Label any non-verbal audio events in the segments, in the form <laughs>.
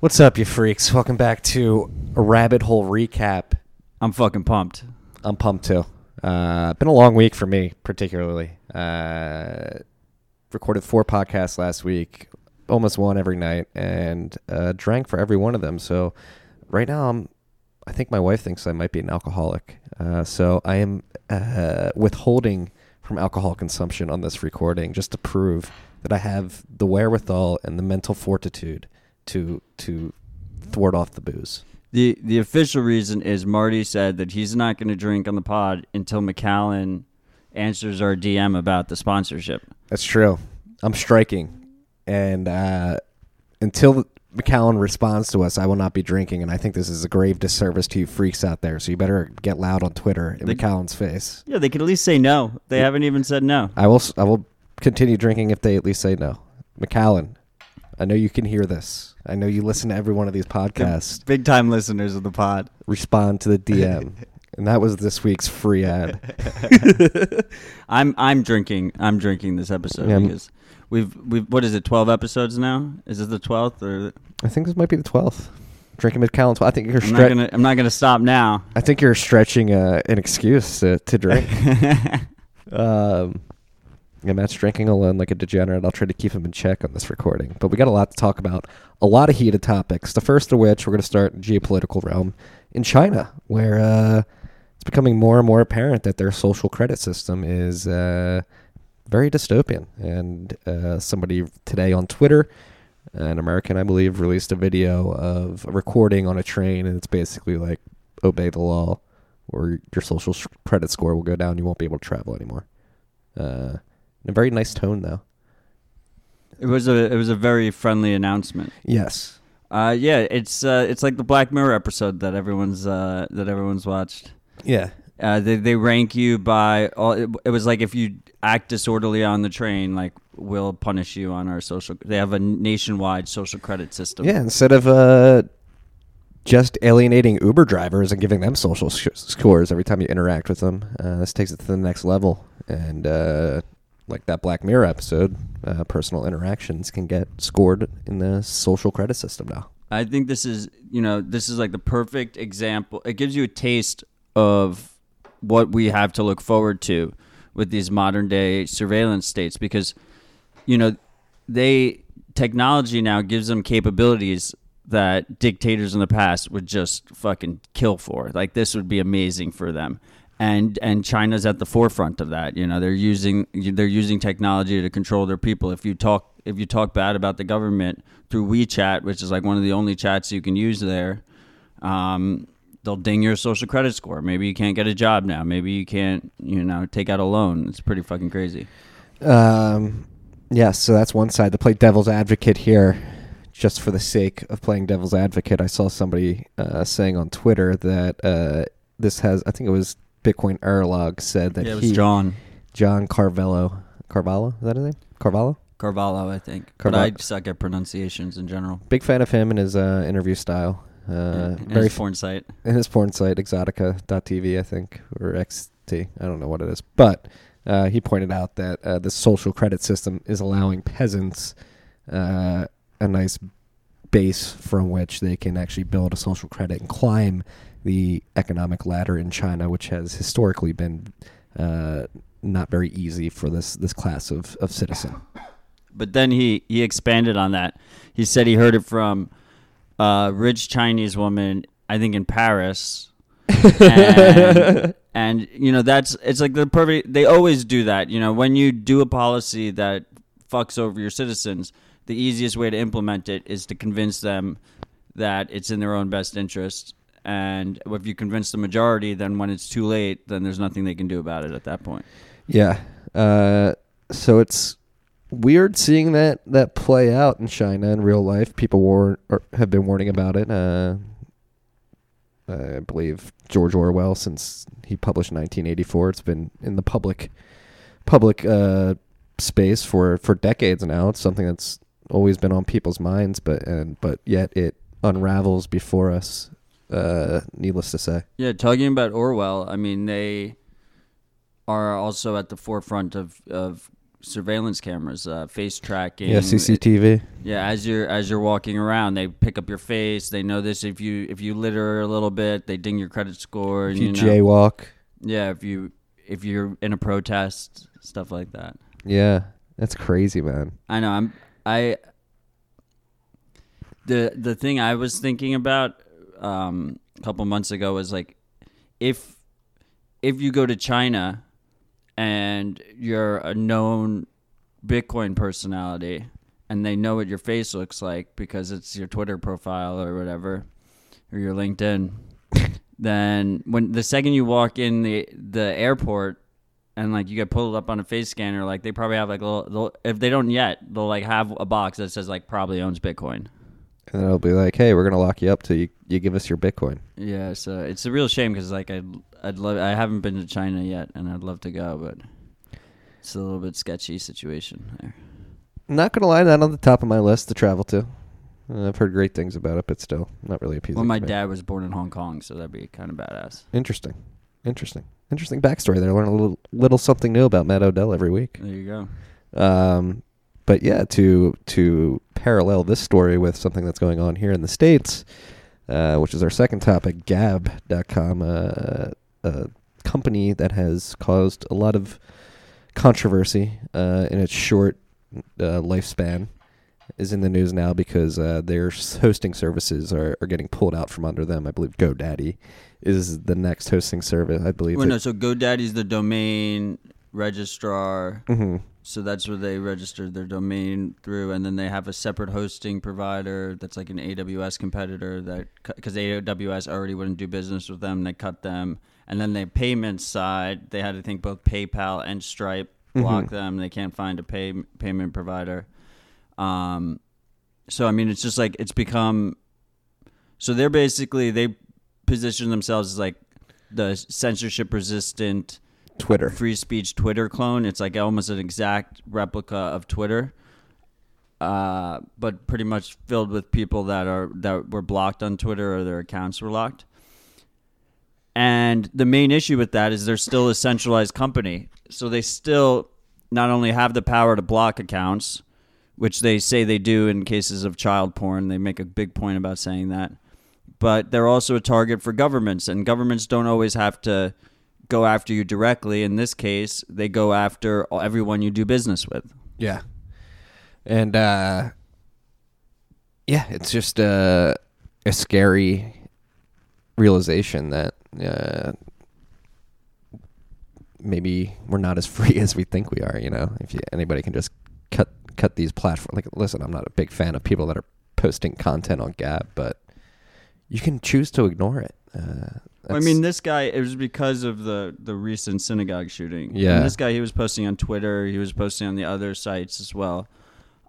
What's up, you freaks? Welcome back to a rabbit hole recap. I'm fucking pumped. I'm pumped too. Uh, been a long week for me, particularly. Uh, recorded four podcasts last week, almost one every night, and uh, drank for every one of them. So right now, I'm. I think my wife thinks I might be an alcoholic. Uh, so I am uh, withholding from alcohol consumption on this recording just to prove that I have the wherewithal and the mental fortitude to to thwart off the booze. The the official reason is Marty said that he's not going to drink on the pod until Macallan answers our DM about the sponsorship. That's true. I'm striking, and uh, until Macallan responds to us, I will not be drinking. And I think this is a grave disservice to you freaks out there. So you better get loud on Twitter in They- Macallan's face. Yeah, they could at least say no. They haven't even said no. I will. I will continue drinking if they at least say no. Macallan, I know you can hear this. I know you listen to every one of these podcasts. Big time listeners of the pod. Respond to the <laughs> DM. And that was this week's free ad. <laughs> I'm I'm drinking. I'm drinking this episode Yeah, because we've we've what is it? Twelve episodes now? Is this the twelfth or? I think this might be the twelfth. Drinking Macallan. 12th. I think you're. I'm not gonna I'm not gonna stop now. I think you're stretching uh, an excuse to, to drink. <laughs> Um, yeah, Matt's drinking alone like a degenerate. I'll try to keep him in check on this recording. But we got a lot to talk about. A lot of heated topics. The first of which we're going to start in geopolitical realm in China, where uh, it's becoming more and more apparent that their social credit system is uh, very dystopian. And uh, somebody today on Twitter, an American, I believe, released a video of a recording on a train, and it's basically like obey the law, or your social credit score will go down. You won't be able to travel anymore. Uh, a very nice tone, though. it was a it was a very friendly announcement. Yes. Uh, yeah, it's uh, it's like the Black Mirror episode that everyone's uh, that everyone's watched. Yeah. Uh, they they rank you by all. It, it was like if you act disorderly on the train, like we'll punish you on our social. They have a nationwide social credit system. Yeah. Instead of uh, just alienating Uber drivers and giving them social sh- scores every time you interact with them, uh, this takes it to the next level. And uh, like that Black Mirror episode, uh, personal interactions can get scored in the social credit system now. I think this is you know this is like the perfect example. It gives you a taste of what we have to look forward to with these modern day surveillance states because you know they technology now gives them capabilities that dictators in the past would just fucking kill for. Like this would be amazing for them. And and China's at the forefront of that. You know, they're using they're using technology to control their people. If you talk if you talk bad about the government through WeChat, which is like one of the only chats you can use there, um, they'll ding your social credit score. Maybe you can't get a job now. Maybe you can't, you know, take out a loan. It's pretty fucking crazy. Um, yes, so that's one side. To play devil's advocate here, just for the sake of playing devil's advocate, I saw somebody uh, saying on Twitter that uh, this has, I think it was BitcoinErrorLog said that yeah, he, John John Carvello, Carvalho, is that his name? Carvalho? Carvalho, I think. Carvalho. But I suck at pronunciations in general. Big fan of him and his uh, interview style. Uh, And very his porn site. in his porn site, exotica.tv, I think, or XT. I don't know what it is. But uh, he pointed out that uh, the social credit system is allowing peasants uh, a nice base from which they can actually build a social credit and climb the economic ladder in China, which has historically been uh, not very easy for this, this class of, of citizen. But then he he expanded on that. He said he heard it from a rich Chinese woman, I think in Paris. <laughs> and, and you know that's it's like the perfect. They always do that. You know when you do a policy that fucks over your citizens, the easiest way to implement it is to convince them that it's in their own best interest. And if you convince the majority, then when it's too late, then there's nothing they can do about it at that point. Yeah. Uh, so it's weird seeing that that play out in China in real life. People war or have been warning about it. Uh, I believe George Orwell, since he published 1984, it's been in the public public uh, space for for decades now. It's something that's always been on people's minds, but and but yet it unravels before us. Uh, needless to say. Yeah, talking about Orwell, I mean they are also at the forefront of of surveillance cameras, uh, face tracking. Yeah, CCTV. Yeah, as you're as you're walking around, they pick up your face. They know this if you if you litter a little bit, they ding your credit score. If and, you know, jaywalk. yeah, if you if you're in a protest, stuff like that. Yeah, that's crazy, man. I know. I'm I. The the thing I was thinking about um, a couple months ago was like, if if you go to China and you're a known Bitcoin personality and they know what your face looks like because it's your Twitter profile or whatever or your LinkedIn, <laughs> then when the second you walk in the the airport and like you get pulled up on a face scanner, like they probably have like a little, if they don't yet, they'll like have a box that says like probably owns Bitcoin. And then it'll be like, hey, we're gonna lock you up till you, you give us your Bitcoin. Yeah, so it's a real shame because like I'd I'd love I haven't been to China yet and I'd love to go, but it's a little bit sketchy situation there. Not gonna lie, not on the top of my list to travel to. Uh, I've heard great things about it, but still, not really appealing. Well, my dad was born in Hong Kong, so that'd be kind of badass. Interesting, interesting, interesting backstory there. Learn a little, little something new about Matt Odell every week. There you go. Um, but yeah, to to parallel this story with something that's going on here in the states, uh, which is our second topic, Gab.com, uh, a company that has caused a lot of controversy uh, in its short uh, lifespan, is in the news now because uh, their hosting services are, are getting pulled out from under them. I believe GoDaddy is the next hosting service. I believe. Well, no, so GoDaddy's the domain registrar. hmm So that's where they registered their domain through, and then they have a separate hosting provider that's like an AWS competitor that because AWS already wouldn't do business with them, they cut them, and then the payment side they had to think both PayPal and Stripe block Mhm. them. They can't find a pay payment provider. Um, so I mean, it's just like it's become. So they're basically they position themselves as like the censorship resistant Twitter. free speech Twitter clone. It's like almost an exact replica of Twitter, uh, but pretty much filled with people that are that were blocked on Twitter or their accounts were locked. And the main issue with that is they're still a centralized company, so they still not only have the power to block accounts, which they say they do in cases of child porn. They make a big point about saying that. But they're also a target for governments, and governments don't always have to go after you directly. In this case, they go after everyone you do business with. Yeah. And uh yeah, it's just uh, a scary realization that uh maybe we're not as free <laughs> as we think we are, you know. If you, anybody can just cut cut these platforms like listen, I'm not a big fan of people that are posting content on Gab, but you can choose to ignore it. Uh, I mean, this guy. It was because of the the recent synagogue shooting. Yeah. And this guy, he was posting on Twitter. He was posting on the other sites as well.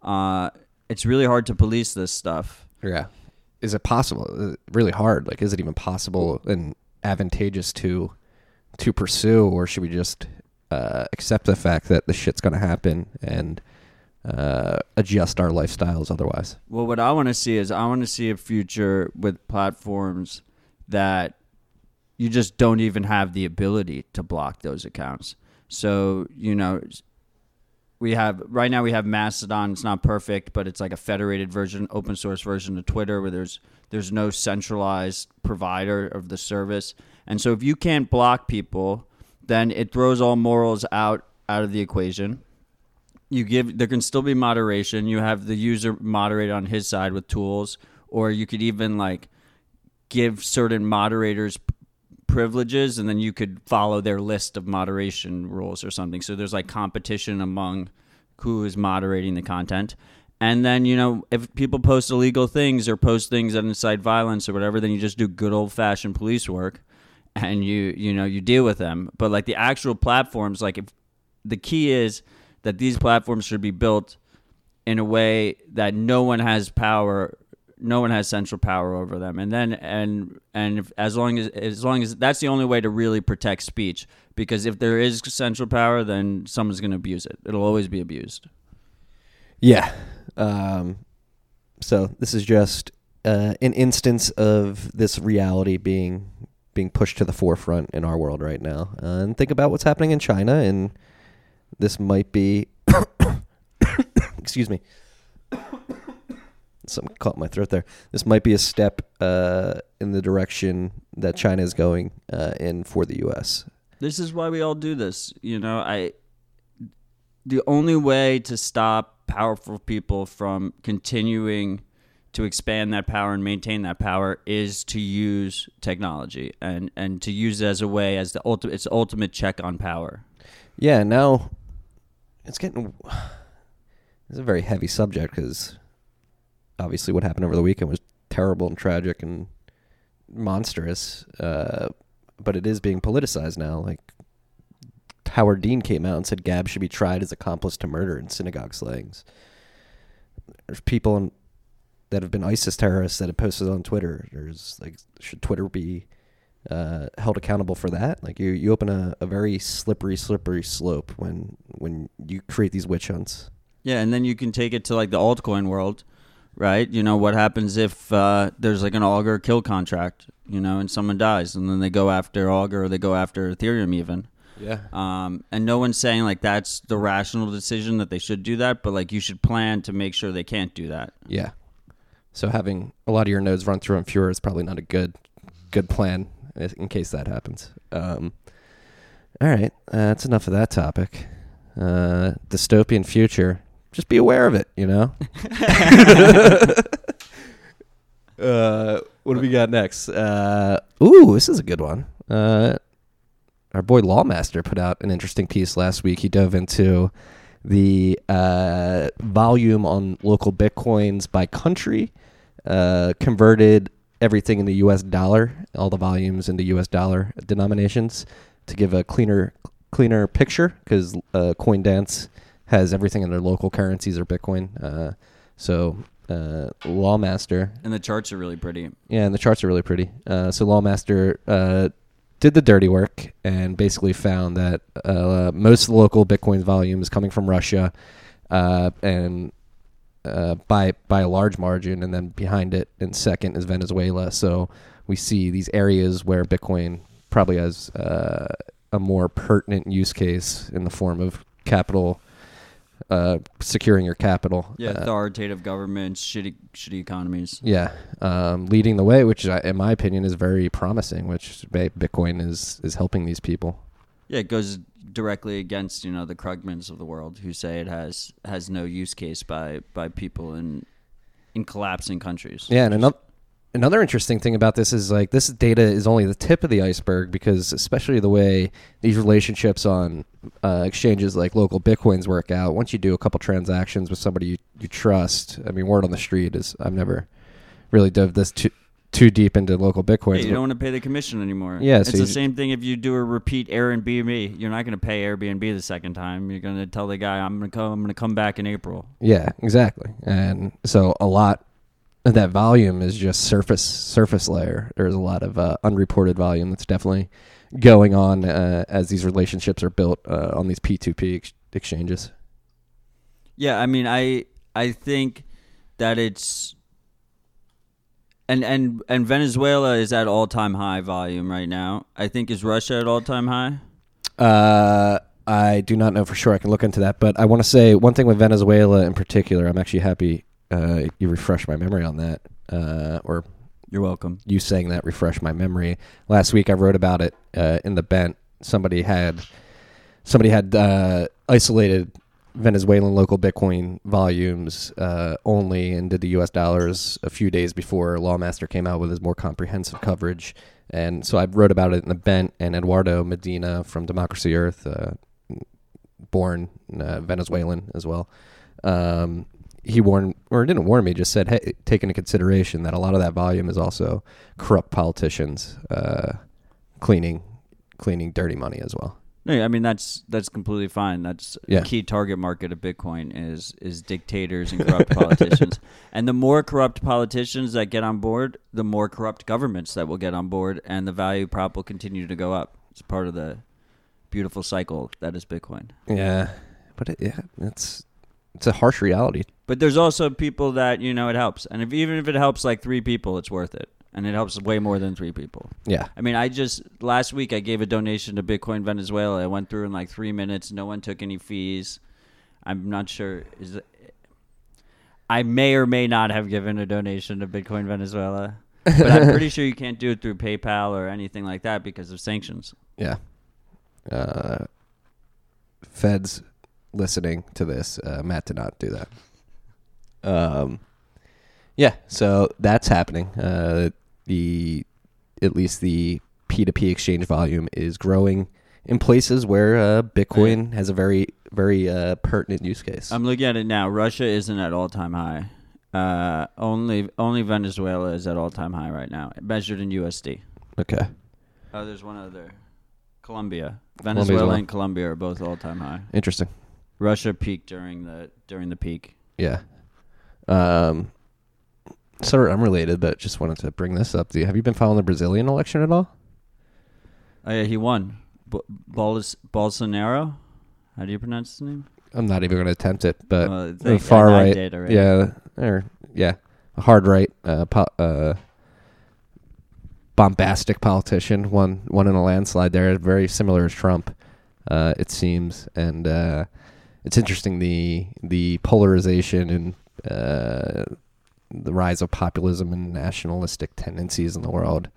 Uh, it's really hard to police this stuff. Yeah. Is it possible? Is it really hard? Like, is it even possible and advantageous to to pursue, or should we just uh, accept the fact that the shit's gonna happen and uh, adjust our lifestyles otherwise? Well, what I want to see is I want to see a future with platforms that you just don't even have the ability to block those accounts. So, you know, we have right now we have Mastodon. It's not perfect, but it's like a federated version, open source version of Twitter where there's there's no centralized provider of the service. And so if you can't block people, then it throws all morals out out of the equation you give there can still be moderation you have the user moderate on his side with tools or you could even like give certain moderators privileges and then you could follow their list of moderation rules or something. So there's like competition among who is moderating the content. And then you know if people post illegal things or post things that incite violence or whatever then you just do good old fashioned police work and you you know you deal with them. But like the actual platforms like if the key is that these platforms should be built in a way that no one has power no one has central power over them and then and and if, as long as as long as that's the only way to really protect speech because if there is central power then someone's going to abuse it it'll always be abused Yeah. Um, so this is just uh, an instance of this reality being being pushed to the forefront in our world right now. Uh, and think about what's happening in China, and this might be <coughs> excuse me. Something caught my throat there. This might be a step uh, in the direction that China is going uh, in for the U.S. This is why we all do this. You know, I the only way to stop powerful people from continuing to expand that power and maintain that power is to use technology and and to use it as a way as the ultimate its ultimate check on power. Yeah, now it's getting. <sighs> It's a very heavy subject because obviously what happened over the weekend was terrible and tragic and monstrous. Uh, but it is being politicized now. Like Howard Dean came out and said Gab should be tried as accomplice to murder and synagogue slayings. There's people in, that have been ISIS terrorists that have posted on Twitter. There's like, should Twitter be uh, held accountable for that? Like you, you open a, a very slippery, slippery slope when when you create these witch hunts. Yeah, and then you can take it to like the altcoin world, right? You know what happens if uh, there's like an Augur kill contract, you know, and someone dies, and then they go after Augur or they go after Ethereum even. Yeah. Um, and no one's saying like that's the rational decision that they should do that, but like you should plan to make sure they can't do that. Yeah. So having a lot of your nodes run through Infura is probably not a good good plan in case that happens. Um, all right, uh, that's enough of that topic. Uh, dystopian future. Just be aware of it, you know. <laughs> <laughs> uh, what do we got next? Uh, ooh, this is a good one. Uh, our boy Lawmaster put out an interesting piece last week. He dove into the uh, volume on local bitcoins by country, uh, converted everything in the U.S. dollar, all the volumes into U.S. dollar denominations, to give a cleaner cleaner picture because uh, CoinDance has everything in their local currencies or Bitcoin. Uh, so uh, Lawmaster And the charts are really pretty. yeah, and the charts are really pretty. Uh, so Lawmaster uh, did the dirty work and basically found that uh, most of the local Bitcoin volume is coming from Russia, uh, and uh, by by a large margin, and then behind it in second is Venezuela. So we see these areas where Bitcoin probably has uh, a more pertinent use case in the form of capital. Uh, securing your capital. Yeah, Uh, authoritative governments, shitty shitty economies. yeah, um, leading the way, which I- in my opinion is very promising. Which Bitcoin is is helping these people. Yeah, it goes directly against you know the Krugmans of the world who say it has has no use case by by people in in collapsing countries. Yeah, and another another interesting thing about this is like this data is only the tip of the iceberg because especially the way these relationships on uh, exchanges like local bitcoins work out. Once you do a couple transactions with somebody you, you trust, I mean, word on the street is I've never really dove this too too deep into local bitcoins. Yeah, you don't want to pay the commission anymore. Yeah, it's so the same thing if you do a repeat Airbnb. You're not going to pay Airbnb the second time. You're going to tell the guy, "I'm going to come. I'm going to come back in April." Yeah, exactly. And so a lot that volume is just surface surface layer. There's a lot of uh, unreported volume that's definitely going on uh, as these relationships are built uh, on these P2P ex- exchanges. Yeah, I mean, I I think that it's and and and Venezuela is at all time high volume right now. I think is Russia at all time high. Uh, I do not know for sure. I can look into that, but I want to say one thing with Venezuela in particular. I'm actually happy uh, you refreshed my memory on that, uh, or You're welcome. you saying that refreshed my memory. Last week I wrote about it uh, in the bent. Somebody had somebody had uh, isolated Venezuelan local Bitcoin volumes uh, only and did the U.S. dollars a few days before Lawmaster came out with his more comprehensive coverage. And so I wrote about it in the bent. And Eduardo Medina from Democracy Earth, uh, born uh, Venezuelan as well. Um, he warned, or didn't warn me, just said, hey, take into consideration that a lot of that volume is also corrupt politicians uh, cleaning, cleaning dirty money as well. No, I mean that's that's completely fine. That's Yeah. a key target market of Bitcoin is is dictators and corrupt <laughs> politicians. And the more corrupt politicians that get on board, the more corrupt governments that will get on board, and the value prop will continue to go up. It's part of the beautiful cycle that is Bitcoin. Yeah, but it, yeah, it's it's a harsh reality. But there's also people that you know it helps, and if even if it helps like three people, it's worth it, and it helps way more than three people. Yeah, I mean, I just last week I gave a donation to Bitcoin Venezuela. I went through in like three minutes. No one took any fees. I'm not sure. Is it, I may or may not have given a donation to Bitcoin Venezuela, but I'm pretty <laughs> sure you can't do it through PayPal or anything like that because of sanctions. Yeah. Uh, feds listening to this, uh, Matt did not do that. Um, yeah, so that's happening. Uh, the at least the P2P exchange volume is growing in places where uh, Bitcoin has a very very uh, pertinent use case. I'm looking at it now. Russia isn't at all time high. Uh, only only Venezuela is at all time high right now, measured in USD. okay. Oh, there's one other. Colombia, Venezuela, and Colombia are both all time high. Interesting. Russia peaked during the during the peak. Yeah. Um, sort of unrelated, but just wanted to bring this up. Do you, have you been following the Brazilian election at all? Oh yeah, he won. B- Bols- Bolsonaro. How do you pronounce his name? I'm not even going to attempt it, but Well, the far right, yeah, or yeah, a hard right, uh, po- uh, bombastic politician won won in a landslide there, very similar as Trump, uh, it seems, and uh, it's interesting the the polarization and uh, the rise of populism and nationalistic tendencies in the world.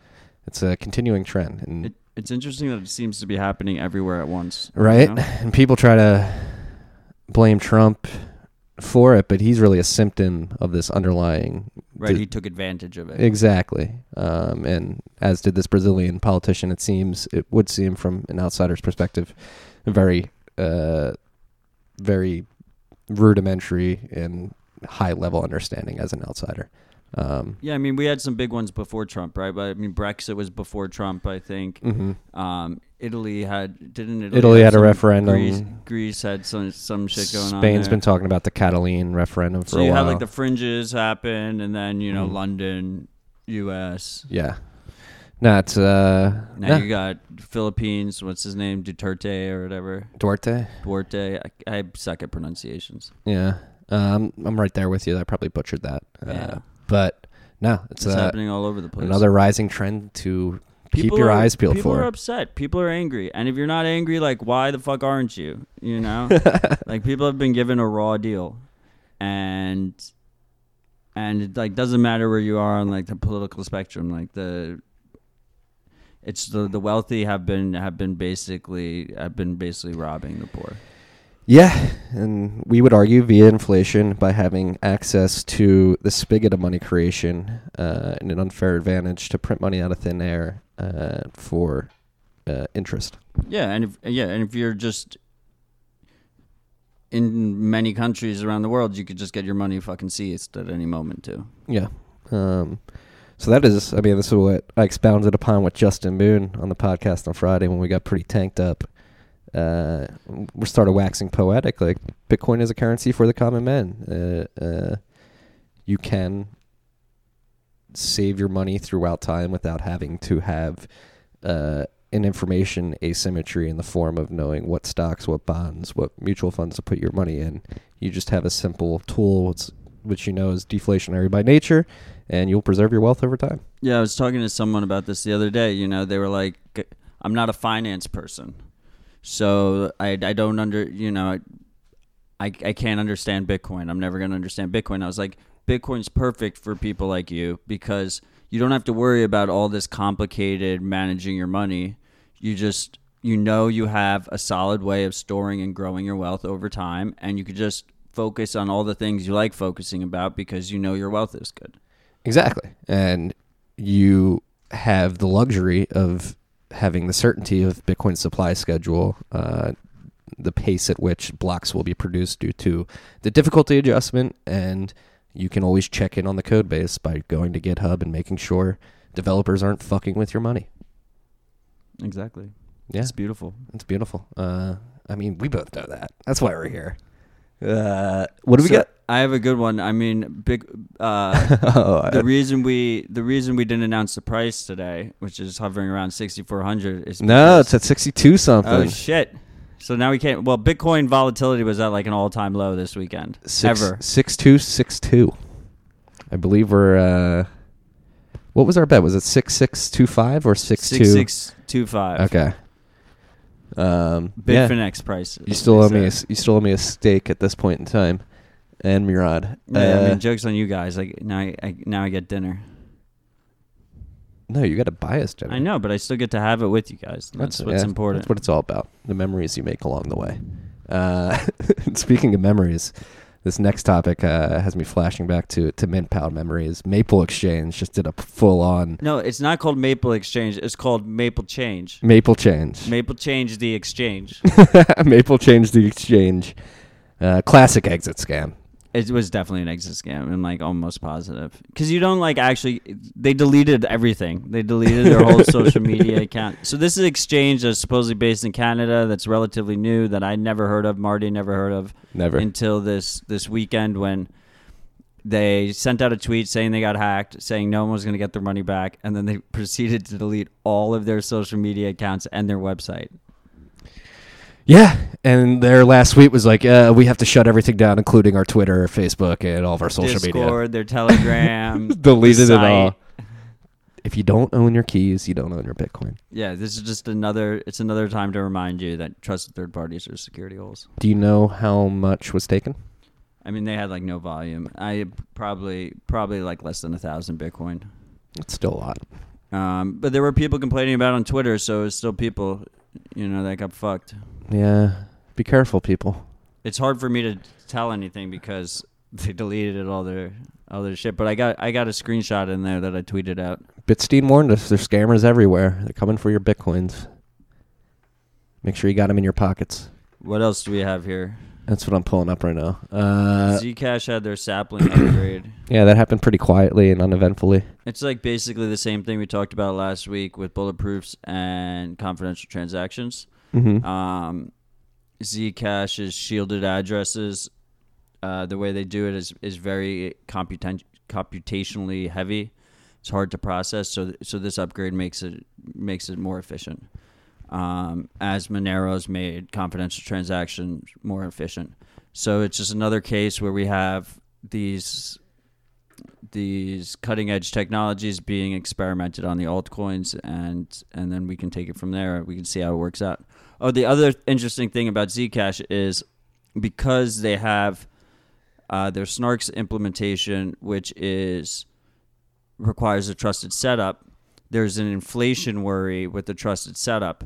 It's a continuing trend, and It, it's interesting that it seems to be happening everywhere at once. you right? know? <laughs> And people try to blame Trump for it, but he's really a symptom of this underlying. Right. di- He took advantage of it. exactly. Um, and as did this Brazilian politician, it seems it would seem from an outsider's perspective, very, uh, very rudimentary and high level understanding as an outsider. Um, Yeah, I mean, we had some big ones before Trump, right? But I mean, Brexit was before Trump, I think. mhm. Um, Italy had didn't Italy, Italy had a referendum. Greece, Greece had some some shit going on. Spain's been talking about the Catalan referendum for so a you had like the fringes happen, and then you know Mhm. London, U.S. yeah. No, it's uh, Now you got Philippines. What's his name? Duterte or whatever. Duarte. Duarte. I, I suck at pronunciations. Yeah, um, I'm right there with you. I probably butchered that. Uh, Yeah. but no, it's, It's uh, happening all over the place. another rising trend to keep your are, eyes peeled people for. are upset. People are angry, and if you're not angry, like, why the fuck aren't you? You know, <laughs> like people have been given a raw deal, and and it like doesn't matter where you are on like the political spectrum. Like the it's the the wealthy have been have been basically have been basically robbing the poor. Yeah, and we would argue via inflation by having access to the spigot of money creation uh, and an unfair advantage to print money out of thin air uh, for uh, interest. Yeah, and if yeah, and if you're just in many countries around the world, you could just get your money fucking seized at any moment too. Yeah. Um, so that is, I mean, this is what I expounded upon with Justin Boone on the podcast on Friday when we got pretty tanked up. Uh, we started waxing poetic. Like Bitcoin is a currency for the common man. Uh, uh, you can save your money throughout time without having to have uh, an information asymmetry in the form of knowing what stocks, what bonds, what mutual funds to put your money in. You just have a simple tool, which you know is deflationary by nature, and you'll preserve your wealth over time. Yeah, I was talking to someone about this the other day. You know, they were like, "I'm not a finance person, so I I don't under you know, I I can't understand Bitcoin. I'm never gonna understand Bitcoin." I was like, "Bitcoin's perfect for people like you because you don't have to worry about all this complicated managing your money. You just you know you have a solid way of storing and growing your wealth over time, and you could just." Focus on all the things you like focusing about because you know your wealth is good. Exactly. And you have the luxury of having the certainty of Bitcoin's supply schedule, uh, the pace at which blocks will be produced due to the difficulty adjustment, and you can always check in on the code base by going to GitHub and making sure developers aren't fucking with your money. Exactly. Yeah, It's beautiful. it's beautiful. Uh, I mean, we both know that. That's why we're here. Uh, what do we So, got? I have a good one. I mean, big. Uh, <laughs> oh, the reason we the reason we didn't announce the price today, which is hovering around sixty four hundred, is no, it's at sixty-two something. oh shit. So now we can't. Well, Bitcoin volatility was at like an all time low this weekend. Six, Ever. six two six two. I believe we're. Uh, what was our bet? Was it six six two five or six two? Six six two five. Okay. Um, yeah. Bitfinex price. You still owe me. A, you still owe me a steak at this point in time, and Murad. Yeah, I Uh, mean, jokes on you guys. Like now, I, I now I get dinner. no, you got to buy us dinner. I know, but I still get to have it with you guys. That's, what's yeah, important. That's what it's all about. The memories you make along the way. Uh, <laughs> speaking of memories, this next topic uh, has me flashing back to to MintPal memories. Maple Exchange just did a full on no, it's not called Maple Exchange. It's called Maple Change. Maple Change. Maple Change the exchange. <laughs> Maple Change the exchange. Uh, classic exit scam. It was definitely an exit scam. I'm like almost positive because you don't like actually. They deleted everything. They deleted their whole social <laughs> media account. So this is exchange that's supposedly based in Canada. That's relatively new. That I never heard of. Marty never heard of. Never. until this this weekend when they sent out a tweet saying they got hacked, saying no one was going to get their money back, and then they <laughs> proceeded to delete all of their social media accounts and their website. Yeah, and their last tweet was like, uh, "We have to shut everything down, including our Twitter, Facebook, and all of our social media." Discord, their Telegram, <laughs> Deleted the it all. If you don't own your keys, you don't own your Bitcoin. Yeah, this is just another. It's another time to remind you that trusted third parties are security holes. Do you know how much was taken? I mean, they had like no volume. I probably probably like less than a thousand Bitcoin. It's still a lot. Um, but there were people complaining about it on Twitter, so it's still people, you know, that got fucked. Yeah. Be careful, people. it's hard for me to tell anything because <laughs> they deleted all their all their shit. But I got I got a screenshot in there that I tweeted out. Bitstein warned us. There's scammers everywhere. They're coming for your bitcoins. Make sure you got them in your pockets. What else do we have here? That's what I'm pulling up right now. Uh, Zcash had their sapling <coughs> upgrade. yeah, that happened pretty quietly and uneventfully. It's like basically the same thing we talked about last week with bulletproofs and confidential transactions. Mm-hmm. Um, Zcash's shielded addresses, uh, the way they do it is is very computan- computationally heavy. It's hard to process, so th- so this upgrade makes it makes it more efficient. Um, as Monero's made confidential transactions more efficient, so it's just another case where we have these these cutting edge technologies being experimented on the altcoins and and then we can take it from there. We can see how it works out. Oh the other interesting thing about zcash is because they have uh, their snarks implementation which is requires a trusted setup there's an inflation worry with the trusted setup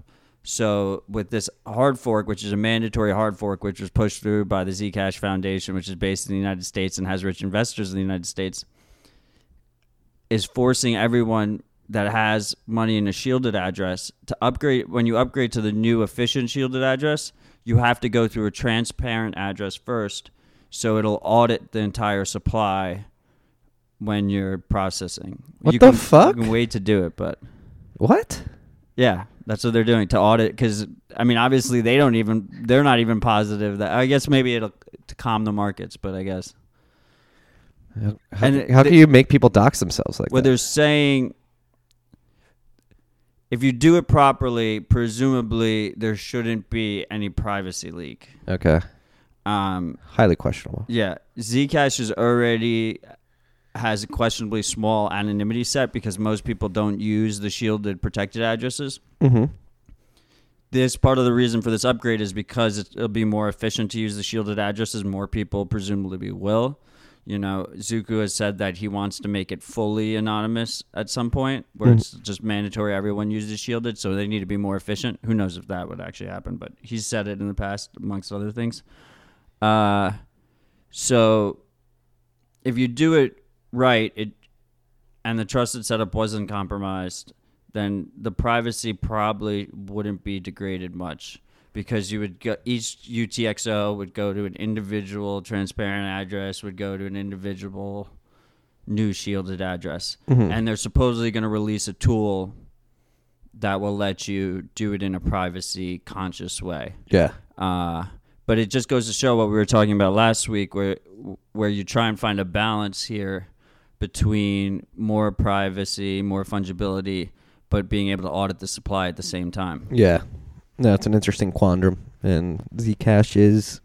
so with this hard fork, which is a mandatory hard fork, which was pushed through by the Zcash Foundation, which is based in the United States and has rich investors in the United States, is forcing everyone that has money in a shielded address to upgrade. When you upgrade to the new efficient shielded address, you have to go through a transparent address first, so it'll audit the entire supply when you're processing. What you the can, fuck? You can wait to do it, but What? Yeah, that's what they're doing to audit. Because I mean, obviously they don't even they're not even positive that. I guess maybe it'll to calm the markets, but I guess How, And how the- can you make people dox themselves like what that? Well, they're saying. If you do it properly, presumably there shouldn't be any privacy leak. Okay. Um, Highly questionable. yeah, Zcash is already has a questionably small anonymity set because most people don't use the shielded protected addresses. Mm-hmm. this part of the reason for this upgrade is because it- it'll be more efficient to use the shielded addresses. More people presumably will. You know, Zooko has said that he wants to make it fully anonymous at some point, where Mhm. it's just mandatory everyone uses shielded, so they need to be more efficient. Who knows if that would actually happen? But he's said it in the past, amongst other things. Uh, so if you do it right, it and the trusted setup wasn't compromised, then the privacy probably wouldn't be degraded much because you would go each UTXO would go to an individual transparent address would go to an individual new shielded address Mhm. and they're supposedly going to release a tool that will let you do it in a privacy conscious way Yeah. uh, but it just goes to show what we were talking about last week, where where you try and find a balance here between more privacy, more fungibility, but being able to audit the supply at the same time. Yeah. No, it's an interesting quandrum, and Zcash is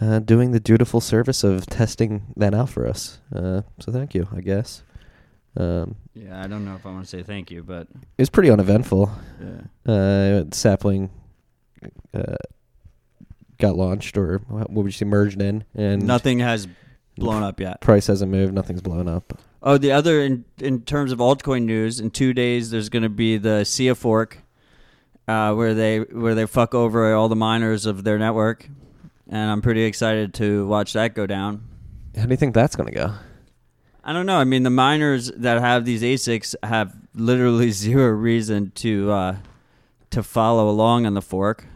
uh, doing the dutiful service of testing that out for us. Uh, so thank you, I guess. Um, Yeah, I don't know if I want to say thank you, but it was pretty uneventful. yeah. Uh, sapling uh, got launched or what would you say merged in, and Nothing has blown up yet. price hasn't moved. Nothing's blown up. Oh, the other in in terms of altcoin news, in two days there's going to be the Sia fork, uh, where they where they fuck over all the miners of their network, and I'm pretty excited to watch that go down. How do you think that's gonna go? I don't know. I mean, the miners that have these ASICs have literally <laughs> zero reason to uh, to follow along on the fork.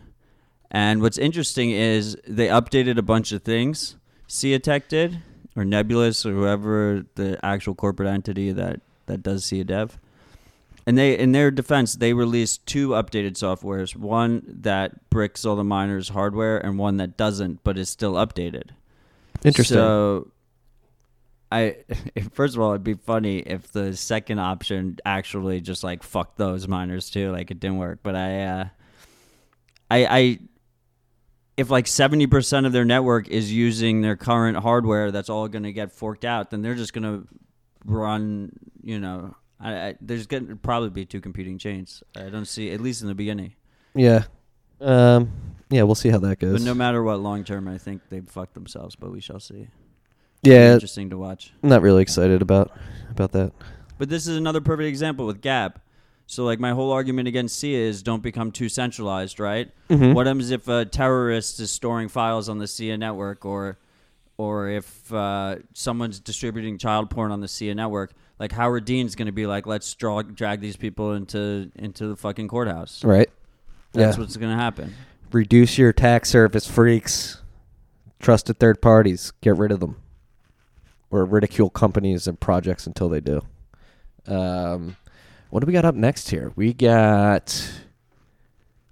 And what's interesting is they updated a bunch of things. Sia Tech did, or Nebulous, or whoever the actual corporate entity that that does Sia Dev. And they, in their defense, they released two updated softwares: one that bricks all the miners' hardware, and one that doesn't, but is still updated. Interesting. So, I <laughs> first of all, it'd be funny if the second option actually just like fuck those miners too, like it didn't work. But I, uh, I, I, if like seventy percent of their network is using their current hardware, that's all going to get forked out. Then they're just going to run. You know, I, I, there's going to probably be two competing chains. I don't see, at least in the beginning. yeah. Um. Yeah, we'll see how that goes. But no matter what, long term, I think they've fucked themselves. But we shall see. yeah, interesting to watch. I'm not really excited about about that. But this is another perfect example with Gab. So like my whole argument against SIA is don't become too centralized, right? Mhm. What happens if a terrorist is storing files on the SIA network, or or if uh, someone's distributing child porn on the SIA network? Like Howard Dean's going to be like, let's draw, drag these people into into the fucking courthouse. Right. That's yeah. what's going to happen. Reduce your attack surface freaks. Trusted third parties. Get rid of them. Or ridicule companies and projects until they do. Um, what do we got up next here? We got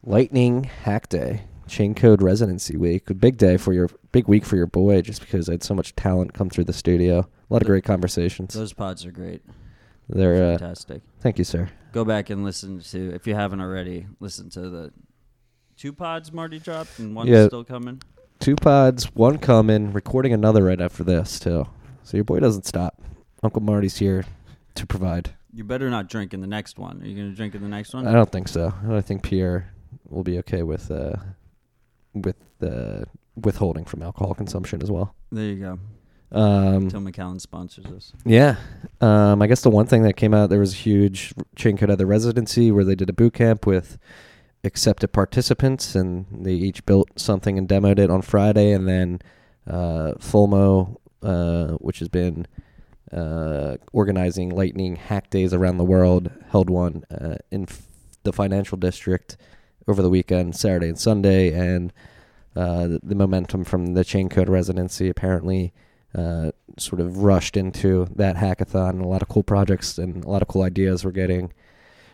Lightning Hack Day, Chain Code Residency Week. A big day for your big week for your boy, just because I had so much talent come through the studio. A lot of great conversations. Those pods are great, They're uh, fantastic. thank you, sir. Go back and listen to if you haven't already. Listen to the two pods Marty dropped, and one's Yeah. still coming. Two pods, one coming, recording another right after this too. So your boy doesn't stop. Uncle Marty's here to provide. You better not drink in the next one. Are you going to drink in the next one? I don't think so. I think Pierre will be okay with uh, with uh, withholding from alcohol consumption as well. There you go. Um, Till Macallan sponsors us. yeah. Um, I guess the one thing that came out there was a huge chain code at the residency where they did a boot camp with accepted participants and they each built something and demoed it on Friday and then uh, Fulmo, uh, which has been uh, organizing lightning hack days around the world, held one uh, in f- the financial district over the weekend, Saturday and Sunday, and uh, the, momentum from the chain code residency apparently uh, sort of rushed into that hackathon. A lot of cool projects and a lot of cool ideas were getting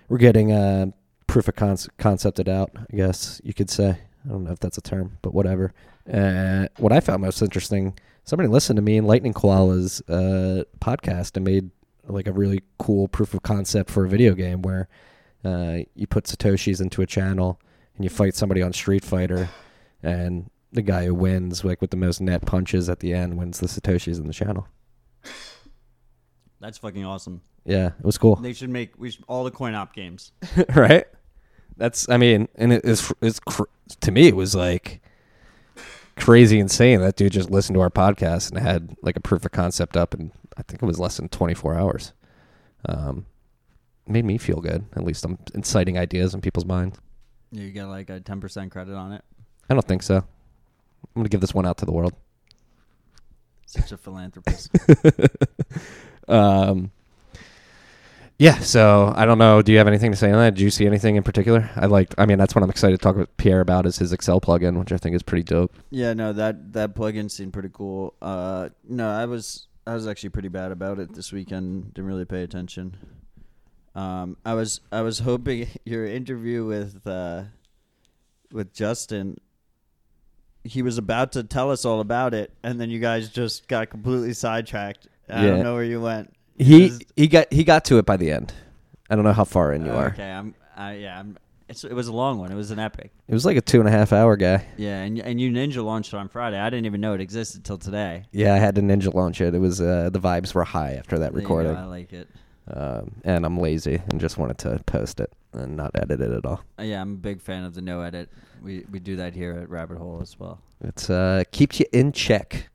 we're getting uh, proof of conce- concepted out. I guess you could say. I don't know if that's a term, but whatever. Uh, what I found most interesting, somebody listened to me in Lightning Koala's uh, podcast and made like a really cool proof of concept for a video game where uh, you put satoshis into a channel and you fight somebody on Street Fighter, and the guy who wins, like with the most net punches at the end, wins the satoshis in the channel. That's fucking awesome. Yeah, it was cool. They should make we should, all the coin op games. <laughs> right? That's I mean, and it is it's cr- to me it was like crazy insane that dude just listened to our podcast and had like a proof of concept up and I think it was less than 24 hours. Um made me feel good. At least I'm inciting ideas in people's minds. You get like a ten percent credit on it. I don't think so. I'm going to give this one out to the world. Such a philanthropist. <laughs> um yeah, so I don't know. Do you have anything to say on that? Did you see anything in particular? I liked. I mean, that's what I'm excited to talk with Pierre about is his Excel plugin, which I think is pretty dope. yeah, no that that plugin seemed pretty cool. Uh, no, I was I was actually pretty bad about it this weekend. Didn't really pay attention. Um, I was I was hoping <laughs> your interview with uh, with Justin. He was about to tell us all about it, and then you guys just got completely sidetracked. I Yeah. don't know where you went. He Just- he got he got to it by the end. I don't know how far in you are. Okay, I'm. I yeah, I'm. It's, it was a long one. It was an epic. It was like a two and a half hour guy. Yeah, and and you ninja launched it on Friday. I didn't even know it existed till today. Yeah, I had to ninja launch it. It was uh, the vibes were high after that There you recording. I like it. um, and I'm lazy and just wanted to post it and not edit it at all. Uh, yeah, I'm a big fan of the no edit. We we do that here at Rabbit Hole as well. It's uh keeps you in check.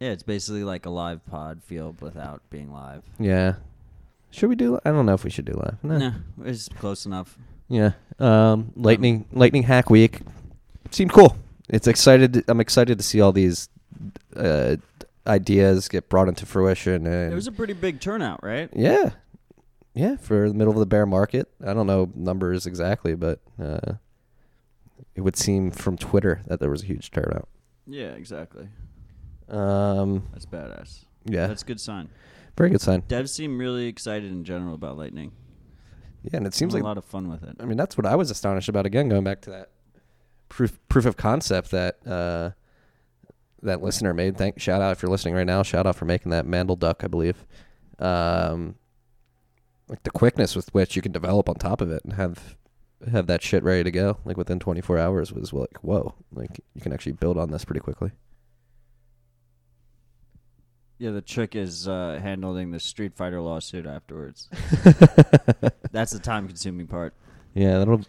Yeah, it's basically like a live pod field without being live. Yeah. Should we do? I don't know if we should do live. No. Nah, it's close enough. Yeah. Um, lightning Lightning Hack Week seemed cool. It's excited. I'm excited to see all these uh, ideas get brought into fruition. And It was a pretty big turnout, right? yeah, yeah, for the middle of the bear market. I don't know numbers exactly, but uh, it would seem from Twitter that there was a huge turnout. Yeah, exactly. Um, That's badass. yeah, That's a good sign. very good sign. Devs seem really excited in general about Lightning. Yeah, and it seems Having like a lot of fun with it. I mean, that's what I was astonished about. Again, going back to that proof proof of concept that uh, that listener made. Thank shout out if you're listening right now. Shout out for making that Mandel duck, I believe. Um, like the quickness with which you can develop on top of it and have have that shit ready to go, like within 24 hours, was like whoa. Like you can actually build on this pretty quickly. Yeah, the trick is uh, handling the Street Fighter lawsuit afterwards. <laughs> That's the time-consuming part. yeah, that'll.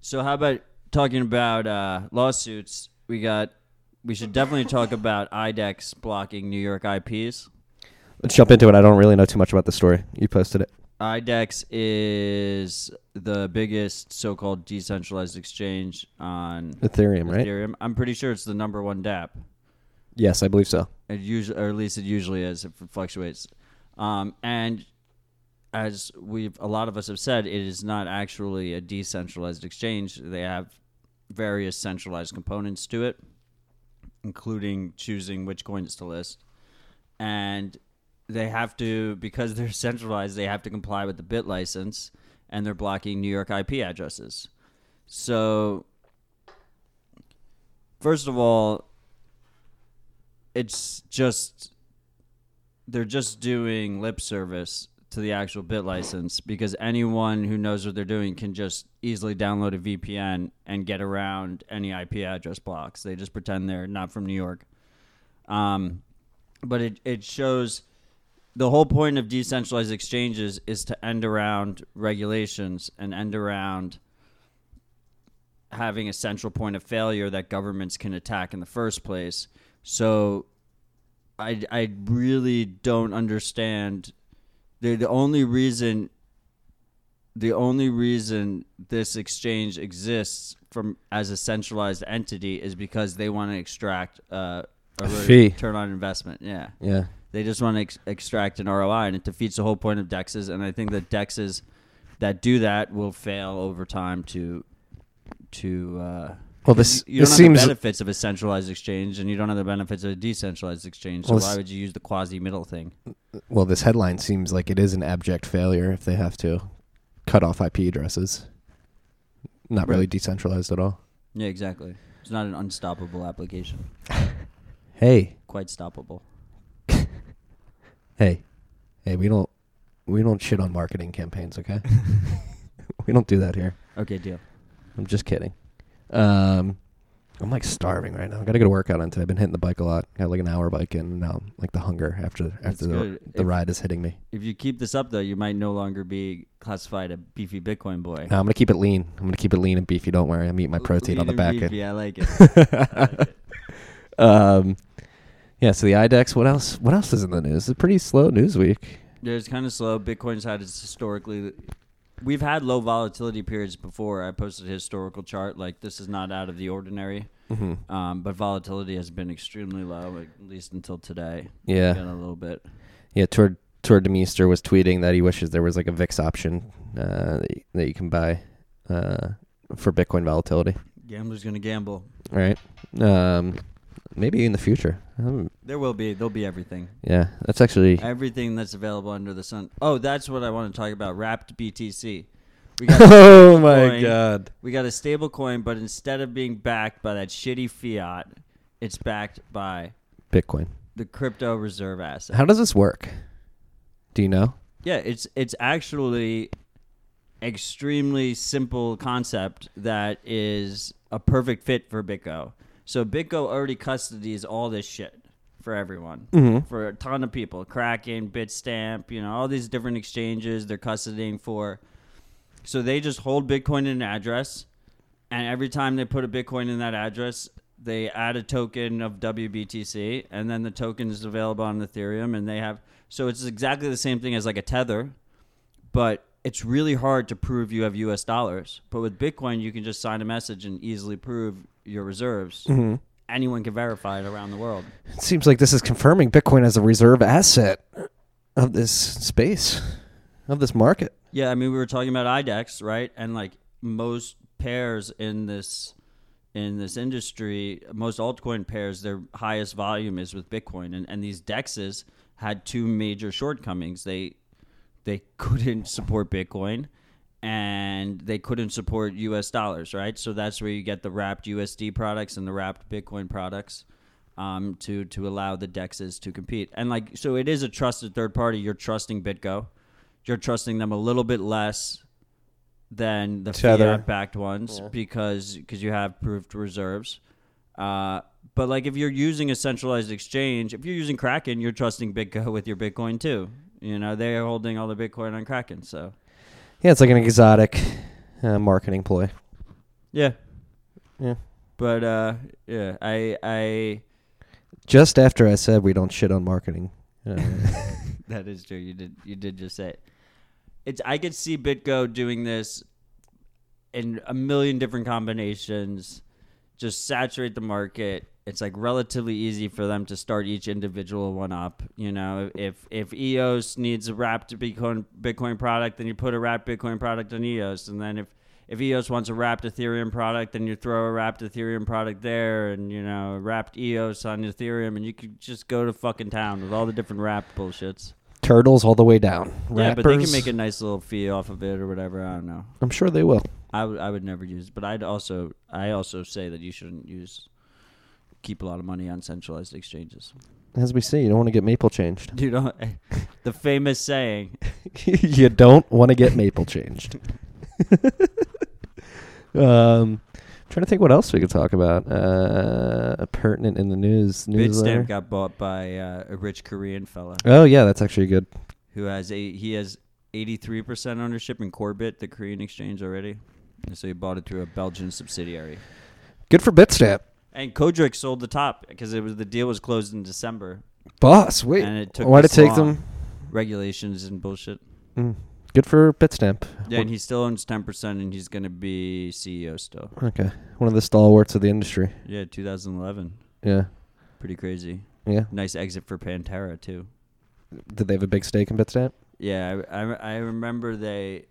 So how about talking about uh, lawsuits? We got. We should definitely talk about IDEX blocking New York IPs. Let's jump into it. I don't really know too much about the story. You posted it. IDEX is the biggest so-called decentralized exchange on Ethereum, right? Ethereum. I'm pretty sure it's the number one DApp. Yes, I believe so. It usually, or at least it usually is. It fluctuates, um, and as we've a lot of us have said, it is not actually a decentralized exchange. They have various centralized components to it, including choosing which coins to list, and they have to because they're <laughs> centralized. They have to comply with the BitLicense, and they're blocking New York IP addresses. So, first of all, it's just they're just doing lip service to the actual BitLicense because anyone who knows what they're doing can just easily download a VPN and get around any IP address blocks. They just pretend they're not from New York. Um, but it, it shows the whole point of decentralized exchanges is to end around regulations and end around having a central point of failure that governments can attack in the first place. So I, I really don't understand the the only reason the only reason this exchange exists from as a centralized entity is because they want to extract uh, a fee. return on investment. Yeah, Yeah. they just want to ex- extract an ROI, and it defeats the whole point of dexes. And I think that dexes that do that will fail over time to to. Uh, Well, this you don't this have seems the benefits of a centralized exchange, and you don't have the benefits of a decentralized exchange. So Well, why this- would you use the quasi middle thing? well. This headline seems like it is an abject failure if they have to cut off IP addresses. Not really Right. decentralized at all. Yeah, exactly. It's not an unstoppable application. <laughs> Hey, Quite stoppable. <laughs> hey, hey. We don't we don't shit on marketing campaigns, okay? <laughs> we don't do that here. Okay, deal. I'm just kidding. Um, I'm like starving right now. I got to go to workout on today. I've been hitting the bike a lot. Got like an hour bike in. And now like the hunger after That's after the, good. the If- ride is hitting me. If you keep this up, though, you might no longer be classified a beefy Bitcoin boy. No, I'm gonna keep it lean. I'm gonna keep it lean and beefy. Don't worry. I'm eating my protein on the back end. I like it. <laughs> I like it. um, yeah. So the IDEX. What else? What else is in the news? It's a pretty slow news week. Yeah, it's kind of slow. Bitcoin's had its historically. We've had low volatility periods before. I posted a historical chart. Like this is not out of the ordinary. Mm-hmm. Um, but volatility has been extremely low, at least until today. Yeah. A little bit. Yeah. Tuur Tuur Demeester was tweeting that he wishes there was like a VIX option uh, that, you, that you can buy uh, for Bitcoin volatility. Gambler's gonna gamble. Right. Um, maybe in the future. Um, There will be. There'll be everything. yeah, that's actually. Everything that's available under the sun. Oh, that's what I want to talk about. Wrapped BTC. We <laughs> got oh my Coin. god. we got a stable coin, but instead of being backed by that shitty fiat, it's backed by Bitcoin. the crypto reserve asset. How does this work? Do you know? Yeah, it's it's actually extremely simple concept that is a perfect fit for BitGo. So BitGo already custodies all this shit for everyone, Mhm. for a ton of people. Kraken, Bitstamp, you know, all these different exchanges they're custodying for. So they just hold Bitcoin in an address, and every time they put a Bitcoin in that address, they add a token of WBTC, and then the token is available on Ethereum, and they have. So it's exactly the same thing as like a tether, but it's really hard to prove you have U.S. dollars. But with Bitcoin, you can just sign a message and easily prove your reserves. Mhm. Anyone can verify it around the world. It seems like this is confirming Bitcoin as a reserve asset of this space, of this market. Yeah, I mean, we were talking about IDEX, right? And like most pairs in this in this industry, most altcoin pairs, their highest volume is with Bitcoin, and and these dexes had two major shortcomings. They they couldn't support Bitcoin, and they couldn't support U.S. dollars, right? So that's where you get the wrapped USD products and the wrapped Bitcoin products. Um, to to allow the dexes to compete and like so it is a trusted third party you're trusting bitgo you're trusting them a little bit less than the Tether. fiat backed ones because because you have proved reserves. Uh, but like if you're using a centralized exchange, if you're using Kraken, you're trusting BitGo <laughs> with your Bitcoin too. You know they're holding all the Bitcoin on Kraken, so Yeah, it's like an exotic uh, marketing ploy. yeah, Yeah. But uh, yeah, I I Just after I said we don't shit on marketing. Uh, <laughs> <laughs> that is true. You did you did just say it. It's I could see BitGo doing this in a million different combinations. Just saturate the market. It's like relatively easy for them to start each individual one up. You know, if if EOS needs a wrapped Bitcoin Bitcoin product, then you put a wrapped Bitcoin product on EOS, and then if if EOS wants a wrapped Ethereum product, then you throw a wrapped Ethereum product there, and you know, wrapped EOS on Ethereum, and you could just go to fucking town with all the different wrapped bullshits. turtles all the way down. Yeah, but they can make a nice little fee off of it or whatever. I don't know. I'm sure they will. I would I would never use, but I'd also I also say that you shouldn't use keep a lot of money on centralized exchanges. As we see, you don't want to get maple changed. <laughs> You know, the famous saying. <laughs> you don't want to get maple changed. <laughs> um, trying to think what else we could talk about. Uh, pertinent in the news. Bitstamp got bought by uh, a rich Korean fella Oh yeah, that's actually good. who has a he has eighty three percent ownership in Korbit, the Korean exchange already. And so he bought it through a Belgian subsidiary. Good for Bitstamp. And Kodrič sold the top because it was the deal was closed in December. Boss, wait. And it took Why'd it this take long. them? Regulations and bullshit. Mm, good for Bitstamp. Yeah, and he still owns ten percent, and he's gonna be CEO still. Okay, one of the stalwarts of the industry. Yeah, 2011. Yeah, Pretty crazy. yeah. Nice exit for Pantera too. Did they have a big stake in Bitstamp? Yeah, I, I, I remember they.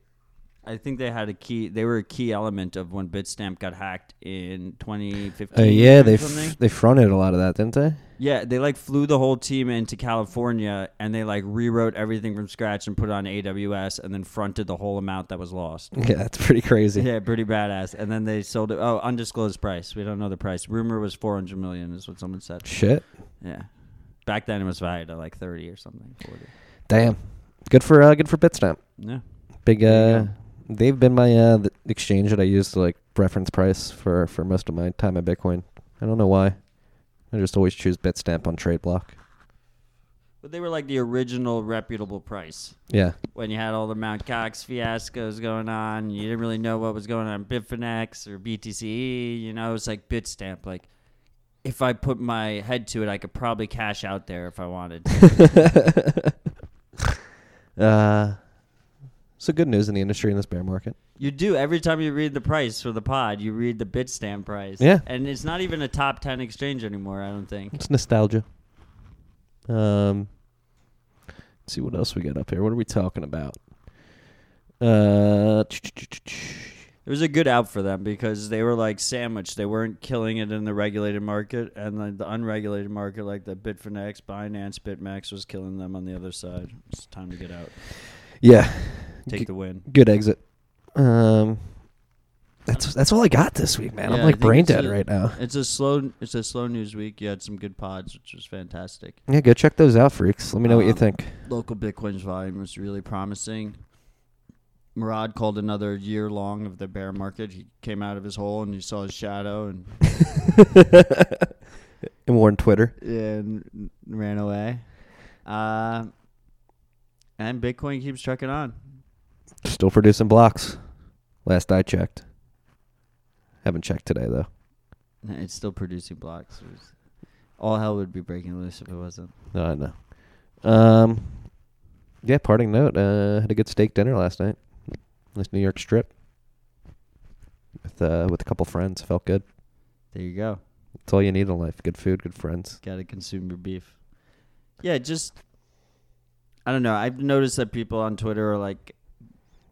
I think they had a key. They were a key element of when Bitstamp got hacked in 2015. Uh, yeah, they f- they fronted a lot of that, didn't they? yeah, they like flew the whole team into California and they like rewrote everything from scratch and put it on AWS and then fronted the whole amount that was lost. <laughs> Yeah, that's pretty crazy. Yeah, pretty badass. And then they sold it. Oh, undisclosed price. We don't know the price. Rumor was 400 million, is what someone said. Shit. Yeah. Back then it was valued at like 30 or something. 40. Damn. Good for uh, good for Bitstamp. Yeah. Big. Uh. They've been my uh, the exchange that I use to like reference price for for most of my time at Bitcoin. I don't know why. I just always choose Bitstamp on TradeBlock. But they were like the original reputable price. Yeah. When you had all the Mount Gox fiascos going on, you didn't really know what was going on Bitfinex or BTCE. You know, it's like Bitstamp. Like, if I put my head to it, I could probably cash out there if I wanted. to. <laughs> uh, so good news in the industry in this bear market. you do every time you read the price for the pod. You read the Bitstamp price. Yeah. and it's not even a top ten exchange anymore. I don't think. It's nostalgia. Um, let's see what else we got up here. What are we talking about? Uh, It was a good out for them because they were like sandwiched. They weren't killing it in the regulated market, and like the unregulated market, like the Bitfinex, Binance, BitMEX was killing them on the other side. It's time to get out, yeah, take G- the win. good exit. Um, that's that's all I got this week, man. Yeah, I'm like brain dead a- right now. It's a slow, it's a slow news week. You had some good pods, which was fantastic. Yeah, go check those out, freaks. Let me know what you Um, think. LocalBitcoins volume was really promising. Murad called another year long of the bear market. He came out of his hole and he saw his shadow, and <laughs> and warned Twitter. and ran away. Uh, and Bitcoin keeps trucking on. Still producing blocks. Last I checked. Haven't checked today though. It's still producing blocks. All hell would be breaking loose if it wasn't. No, I know. Um, yeah. Parting note. Uh, had a good steak dinner last night. Nice New York strip. With uh, with a couple friends. Felt good. There you go. That's all you need in life. Good food, good friends. Got to consume your beef. Yeah, just I don't know. I've noticed that people on Twitter are like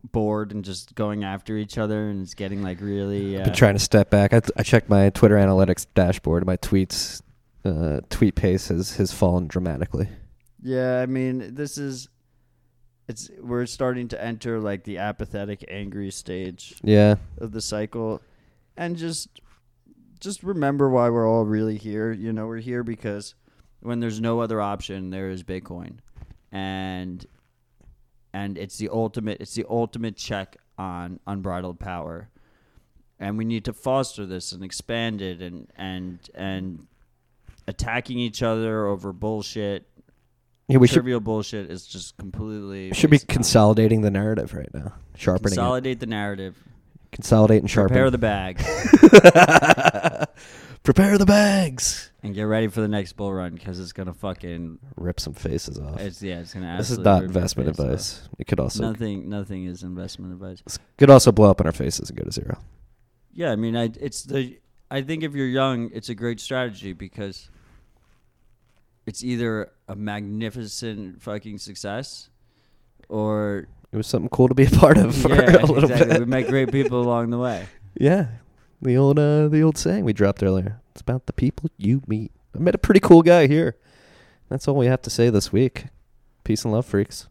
bored and just going after each other, and it's getting like really. I've Uh, been trying to step back. I, I checked my Twitter analytics dashboard. My tweets, uh, tweet pace has has fallen dramatically. Yeah, I mean, this is it's we're starting to enter like the apathetic, angry stage Yeah, of the cycle, and just just remember why we're all really here. You know, we're here because when there's no other option, there is Bitcoin, and and it's the ultimate. It's the ultimate check on unbridled power, and we need to foster this and expand it, and and and attacking each other over bullshit yeah. We should trivial bullshit is just completely should be wasted time. consolidating the narrative right now, sharpening consolidate the narrative, consolidate and sharpen. prepare the bag, <laughs> <laughs> Prepare the bags. and get ready for the next bull run because it's gonna fucking Rip some faces off. it's yeah it's gonna. this is absolutely not rip your investment face advice. It could also Nothing, nothing is investment advice. could also blow up in our faces and go to zero. Yeah, I mean, I it's the I think if you're young, it's a great strategy because it's either a magnificent fucking success or It was something cool to be a part of <laughs> for yeah, a little exactly. bit. We met great people along the way. Yeah, the old uh, the old saying we dropped earlier. It's about the people you meet. I met a pretty cool guy here. That's all we have to say this week. Peace and love, freaks.